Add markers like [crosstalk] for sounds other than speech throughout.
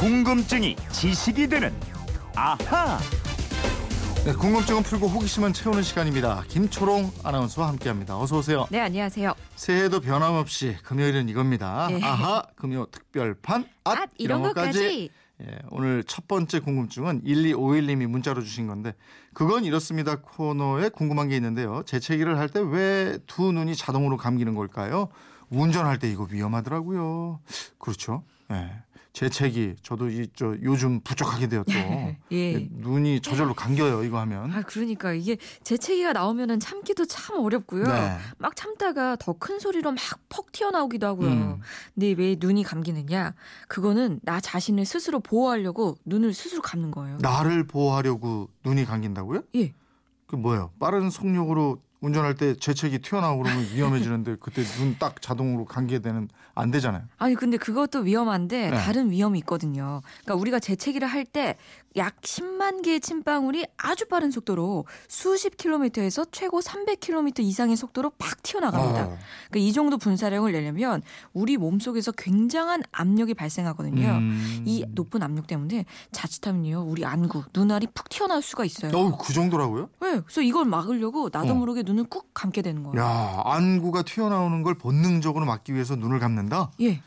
궁금증이 지식이 되는 아하. 네, 궁금증은 풀고 호기심은 채우는 시간입니다. 김초롱 아나운서와 함께합니다. 어서 오세요. 네, 안녕하세요. 새해도 변함없이 금요일은 이겁니다. 예. 아하 금요 특별판 앗, 앗 이런 것까지. 예, 오늘 첫 번째 궁금증은 1251님이 문자로 주신 건데 그건 이렇습니다 코너에 궁금한 게 있는데요. 재채기를 할 때 왜 두 눈이 자동으로 감기는 걸까요? 운전할 때 이거 위험하더라고요. 그렇죠. 예. 재채기 저도 이저 요즘 부족하게 되어 또 [laughs] 예. 눈이 저절로 감겨요 이거 하면. 아, 그러니까 이게 재채기가 나오면은 참기도 참 어렵고요. 네. 막 참다가 더 큰 소리로 막 퍽 튀어나오기도 하고요. 음. 근데 왜 눈이 감기느냐? 그거는 나 자신을 스스로 보호하려고 눈을 스스로 감는 거예요. 나를 보호하려고 눈이 감긴다고요? 예. 그 뭐예요? 빠른 속력으로 운전할 때 재채기 튀어나오고 그러면 위험해지는데 그때 눈 딱 자동으로 감게 되는 안 되잖아요. 아니 근데 그것도 위험한데 네. 다른 위험이 있거든요. 그러니까 우리가 재채기를 할 때 약 10만 개의 침방울이 아주 빠른 속도로 수십 킬로미터에서 최고 300킬로미터 이상의 속도로 팍 튀어나갑니다. 어. 그러니까 이 정도 분사량을 내려면 우리 몸 속에서 굉장한 압력이 발생하거든요. 음. 이 높은 압력 때문에 자칫하면요 우리 안구, 눈알이 푹 튀어나올 수가 있어요. 어우 그 정도라고요? 네, 그래서 이걸 막으려고 나도 어. 모르게 눈을 꾹 감게 되는 거예요. 야 안구가 튀어나오는 걸 본능적으로 막기 위해서 눈을 감는다. 예.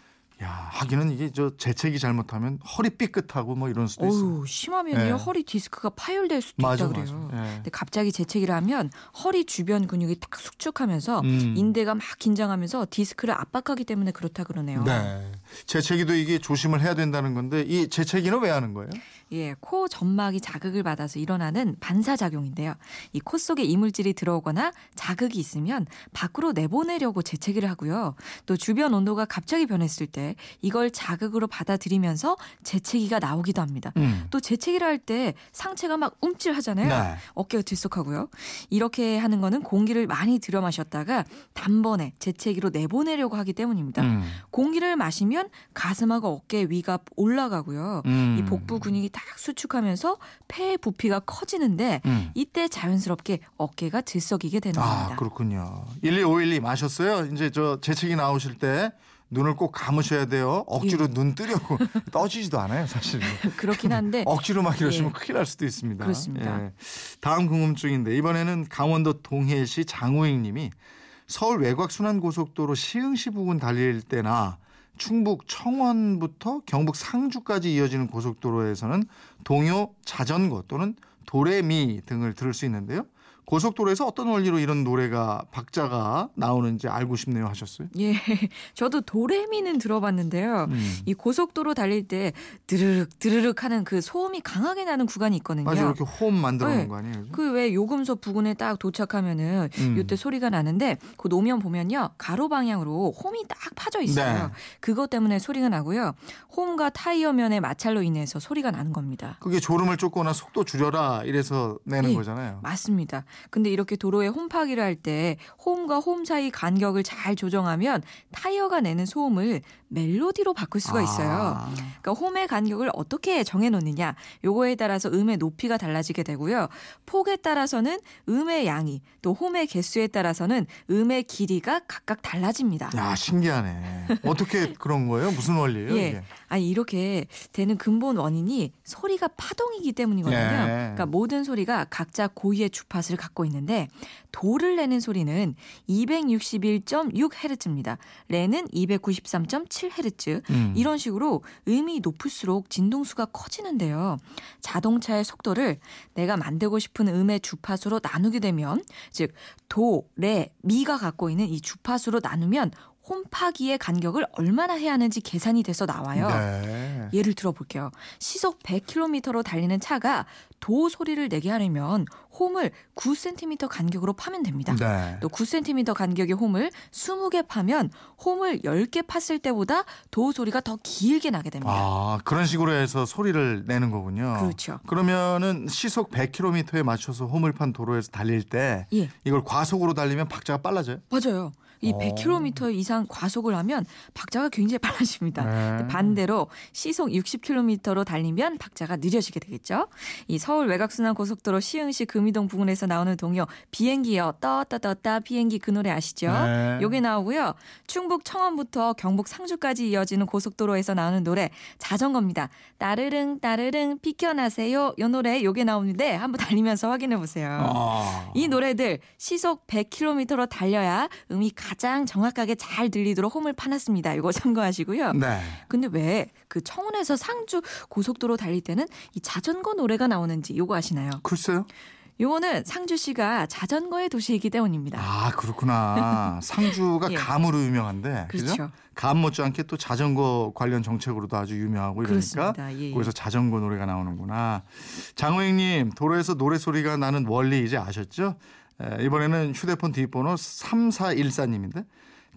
야 하기는 이게 저 재채기 잘못하면 허리 삐끗하고 뭐 이런 수도 있어. 어우 심하면요 네. 허리 디스크가 파열될 수도 맞아 있다 맞아. 그래요. 예. 근데 갑자기 재채기를 하면 허리 주변 근육이 딱 수축하면서 음. 인대가 막 긴장하면서 디스크를 압박하기 때문에 그렇다 그러네요. 네. 재채기도 이게 조심을 해야 된다는 건데 이 재채기는 왜 하는 거예요? 예, 코 점막이 자극을 받아서 일어나는 반사 작용인데요. 이 코 속에 이물질이 들어오거나 자극이 있으면 밖으로 내보내려고 재채기를 하고요. 또 주변 온도가 갑자기 변했을 때 이걸 자극으로 받아들이면서 재채기가 나오기도 합니다. 음. 또 재채기를 할 때 상체가 막 움찔하잖아요. 네. 어깨가 들썩하고요. 이렇게 하는 거는 공기를 많이 들여 마셨다가 단번에 재채기로 내보내려고 하기 때문입니다. 음. 공기를 마시면 가슴하고 어깨 위가 올라가고요. 음. 이 복부 근육이 딱 수축하면서 폐의 부피가 커지는데 음. 이때 자연스럽게 어깨가 들썩이게 되는 아, 겁니다. 그렇군요. 1251님 아셨어요? 이제 저 재채기 나오실 때 눈을 꼭 감으셔야 돼요. 억지로 예. 눈 뜨려고 [laughs] 떠지지도 않아요, 사실. 그렇긴 한데 [laughs] 억지로 막 이러시면 예. 큰일 날 수도 있습니다. 그렇습니다. 예. 다음 궁금증인데 이번에는 강원도 동해시 장우익 님이 서울 외곽 순환 고속도로 시흥시 부근 달릴 때나 충북 청원부터 경북 상주까지 이어지는 고속도로에서는 동요 자전거 또는 도레미 등을 들을 수 있는데요. 고속도로에서 어떤 원리로 이런 노래가 박자가 나오는지 알고 싶네요 하셨어요. 예, [laughs] 저도 도레미는 들어봤는데요. 음. 이 고속도로 달릴 때 드르륵 드르륵 하는 그 소음이 강하게 나는 구간이 있거든요. 맞아 이렇게 호흡 만들어 놓은 네. 거 아니에요? 그 왜 요금소 부근에 딱 도착하면은 음. 이때 소리가 나는데 그 노면 보면요 가로 방향으로 홈이 딱 파져 있어요. 네. 그것 때문에 소리가 나고요. 홈과 타이어 면의 마찰로 인해서 소리가 나는 겁니다. 그게 졸음을 쫓거나 속도 줄여라 이래서 내는 예. 거잖아요. 맞습니다. 근데 이렇게 도로에 홈파기를 할 때 홈과 홈 사이 간격을 잘 조정하면 타이어가 내는 소음을 멜로디로 바꿀 수가 있어요. 아. 그러니까 홈의 간격을 어떻게 정해 놓느냐 요거에 따라서 음의 높이가 달라지게 되고요. 폭에 따라서는 음의 양이 또 홈의 개수에 따라서는 음의 길이가 각각 달라집니다. 야 신기하네. 어떻게 [laughs] 그런 거예요? 무슨 원리예요? 예. 이게? 아니 이렇게 되는 근본 원인이 소리가 파동이기 때문이거든요. 예. 그러니까 모든 소리가 각자 고유의 주파수를 갖고 있는데 도를 내는 소리는 261.6헤르츠입니다. 레는 293.7헤르츠. 음. 이런 식으로 음이 높을수록 진동수가 커지는데요. 자동차의 속도를 내가 만들고 싶은 음의 주파수로 나누게 되면 즉 도, 레, 미가 갖고 있는 이 주파수로 나누면 홈파기의 간격을 얼마나 해야 하는지 계산이 돼서 나와요. 네. 예를 들어 볼게요. 시속 100km로 달리는 차가 도 소리를 내게 하려면 홈을 9cm 간격으로 파면 됩니다. 네. 또 9cm 간격의 홈을 20개 파면 홈을 10개 팠을 때보다 도 소리가 더 길게 나게 됩니다. 아 그런 식으로 해서 소리를 내는 거군요. 그렇죠. 그러면은 시속 100km에 맞춰서 홈을 판 도로에서 달릴 때 예. 이걸 과속으로 달리면 박자가 빨라져요. 맞아요. 이 어. 100km 이상 과속을 하면 박자가 굉장히 빨라집니다. 네. 반대로 시속 60km로 달리면 박자가 느려지게 되겠죠. 이 서울 외곽순환 고속도로 시흥시 금이동 부근에서 나오는 동요 비행기요 떴다 떴다 비행기 그 노래 아시죠? 네. 요게 나오고요. 충북 청원부터 경북 상주까지 이어지는 고속도로에서 나오는 노래 자전거입니다. 따르릉 따르릉 비켜나세요. 요 노래 요게 나오는데 한번 달리면서 확인해 보세요. 아. 이 노래들 시속 100km로 달려야 음이 가장 정확하게 잘 들리도록 홈을 파놨습니다. 이거 [laughs] 참고하시고요. 네. 근데 왜 그 청원에서 상주 고속도로 달릴 때는 이 자전거 노래가 나오는지 요거 아시나요? 글쎄요. 요거는 상주시가 자전거의 도시이기 때문입니다. 아 그렇구나. [laughs] 상주가 예. 감으로 유명한데 그죠? 그렇죠. 감 못지않게 또 자전거 관련 정책으로도 아주 유명하고 이러니까. 예, 예. 거기서 자전거 노래가 나오는구나. 장호영님 도로에서 노래 소리가 나는 원리 이제 아셨죠? 에, 이번에는 휴대폰 뒷번호 3414님인데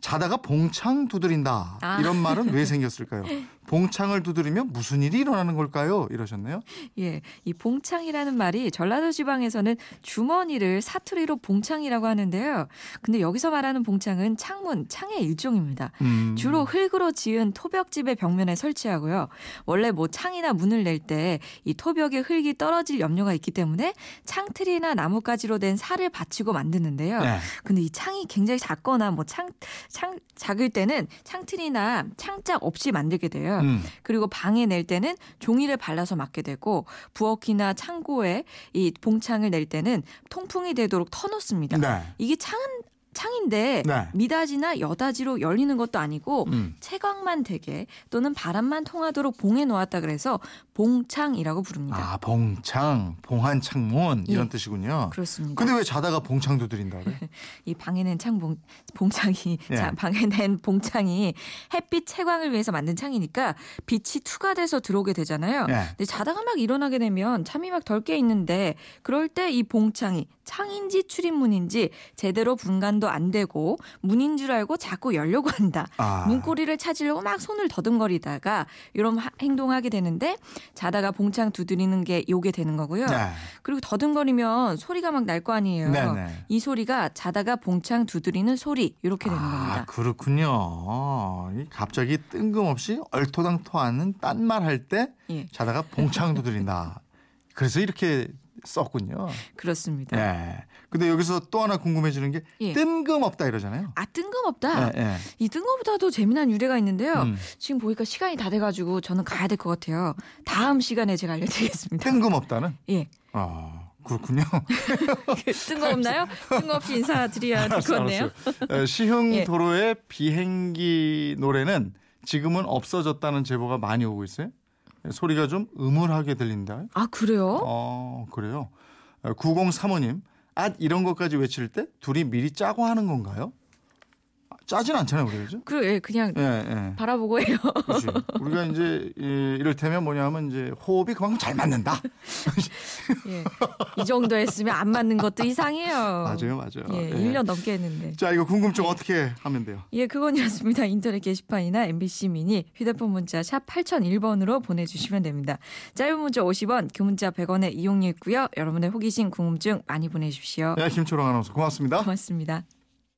자다가 봉창 두드린다 아. 이런 말은 왜 생겼을까요? 봉창을 두드리면 무슨 일이 일어나는 걸까요? 이러셨네요. 예, 이 봉창이라는 말이 전라도 지방에서는 주머니를 사투리로 봉창이라고 하는데요. 근데 여기서 말하는 봉창은 창문, 창의 일종입니다. 음. 주로 흙으로 지은 토벽집의 벽면에 설치하고요. 원래 뭐 창이나 문을 낼 때 이 토벽에 흙이 떨어질 염려가 있기 때문에 창틀이나 나뭇가지로 된 살을 받치고 만드는데요. 네. 근데 이 창이 굉장히 작거나 뭐 창, 창 작을 때는 창틀이나 창짝 없이 만들게 돼요. 음. 그리고 방에 낼 때는 종이를 발라서 막게 되고 부엌이나 창고에 이 봉창을 낼 때는 통풍이 되도록 터놓습니다. 네. 이게 창은 창인데 네. 미닫이나 여닫이로 열리는 것도 아니고 음. 채광만 되게 또는 바람만 통하도록 봉해 놓았다 그래서 봉창이라고 부릅니다. 아 봉창, 봉한 창문 이런 예. 뜻이군요. 그렇습니다. 근데 왜 자다가 봉창 두드린다 그래? [laughs] 이 방에 낸 창봉 봉창이 예. 자, 방에 낸 봉창이 햇빛 채광을 위해서 만든 창이니까 빛이 투과돼서 들어오게 되잖아요. 예. 근데 자다가 막 일어나게 되면 잠이 막 덜 깨 있는데 그럴 때 이 봉창이 창인지 출입문인지 제대로 분간도 안 되고 문인 줄 알고 자꾸 열려고 한다. 아. 문고리를 찾으려고 막 손을 더듬거리다가 이런 하- 행동하게 되는데 자다가 봉창 두드리는 게 요게 되는 거고요. 네. 그리고 더듬거리면 소리가 막 날 거 아니에요. 네네. 이 소리가 자다가 봉창 두드리는 소리 이렇게 되는 아, 겁니다. 그렇군요. 이 갑자기 뜬금없이 얼토당토하는 딴 말 할때 예, 자다가 봉창 두드린다. 그래서 이렇게 썼군요. 그렇습니다. 예. 근데 여기서 또 하나 궁금해지는 게 예. 뜬금없다 이러잖아요. 아 뜬금없다. 예, 예. 이 뜬금없다도 재미난 유래가 있는데요. 음. 지금 보니까 시간이 다 돼가지고 저는 가야 될 것 같아요. 다음 시간에 제가 알려드리겠습니다. 뜬금없다는? 예, 아, 그렇군요. [laughs] 뜬금없나요? 뜬금없이 인사드려야 될 것 같네요. 시흥 예. 도로의 비행기 노래는 지금은 없어졌다는 제보가 많이 오고 있어요. 에, 소리가 좀 음울하게 들린다. 아 그래요? 어, 그래요. 9035님, 아 이런 것까지 외칠 때 둘이 미리 짜고 하는 건가요? 아, 짜진 않잖아요, 우리 그죠? 그 예, 그냥 예, 예. 바라보고 해요. 그렇지. 우리가 이제 이- 이를테면 뭐냐면 이제 호흡이 그만큼 잘 맞는다. [laughs] 예. 이 정도 했으면 안 맞는 것도 이상해요. 맞아요, 맞아요. 예, 예. 1년 넘게 했는데. 자, 이거 궁금증 어떻게 하면 돼요? 예, 그건이었습니다. 인터넷 게시판이나 MBC 미니 휴대폰 문자 샵 8001번으로 보내주시면 됩니다. 짧은 문자 50원, 그 문자 100원의 이용료 있고요. 여러분의 호기심, 궁금증 많이 보내주십시오. 네, 김초롱 아나운서 고맙습니다. 고맙습니다.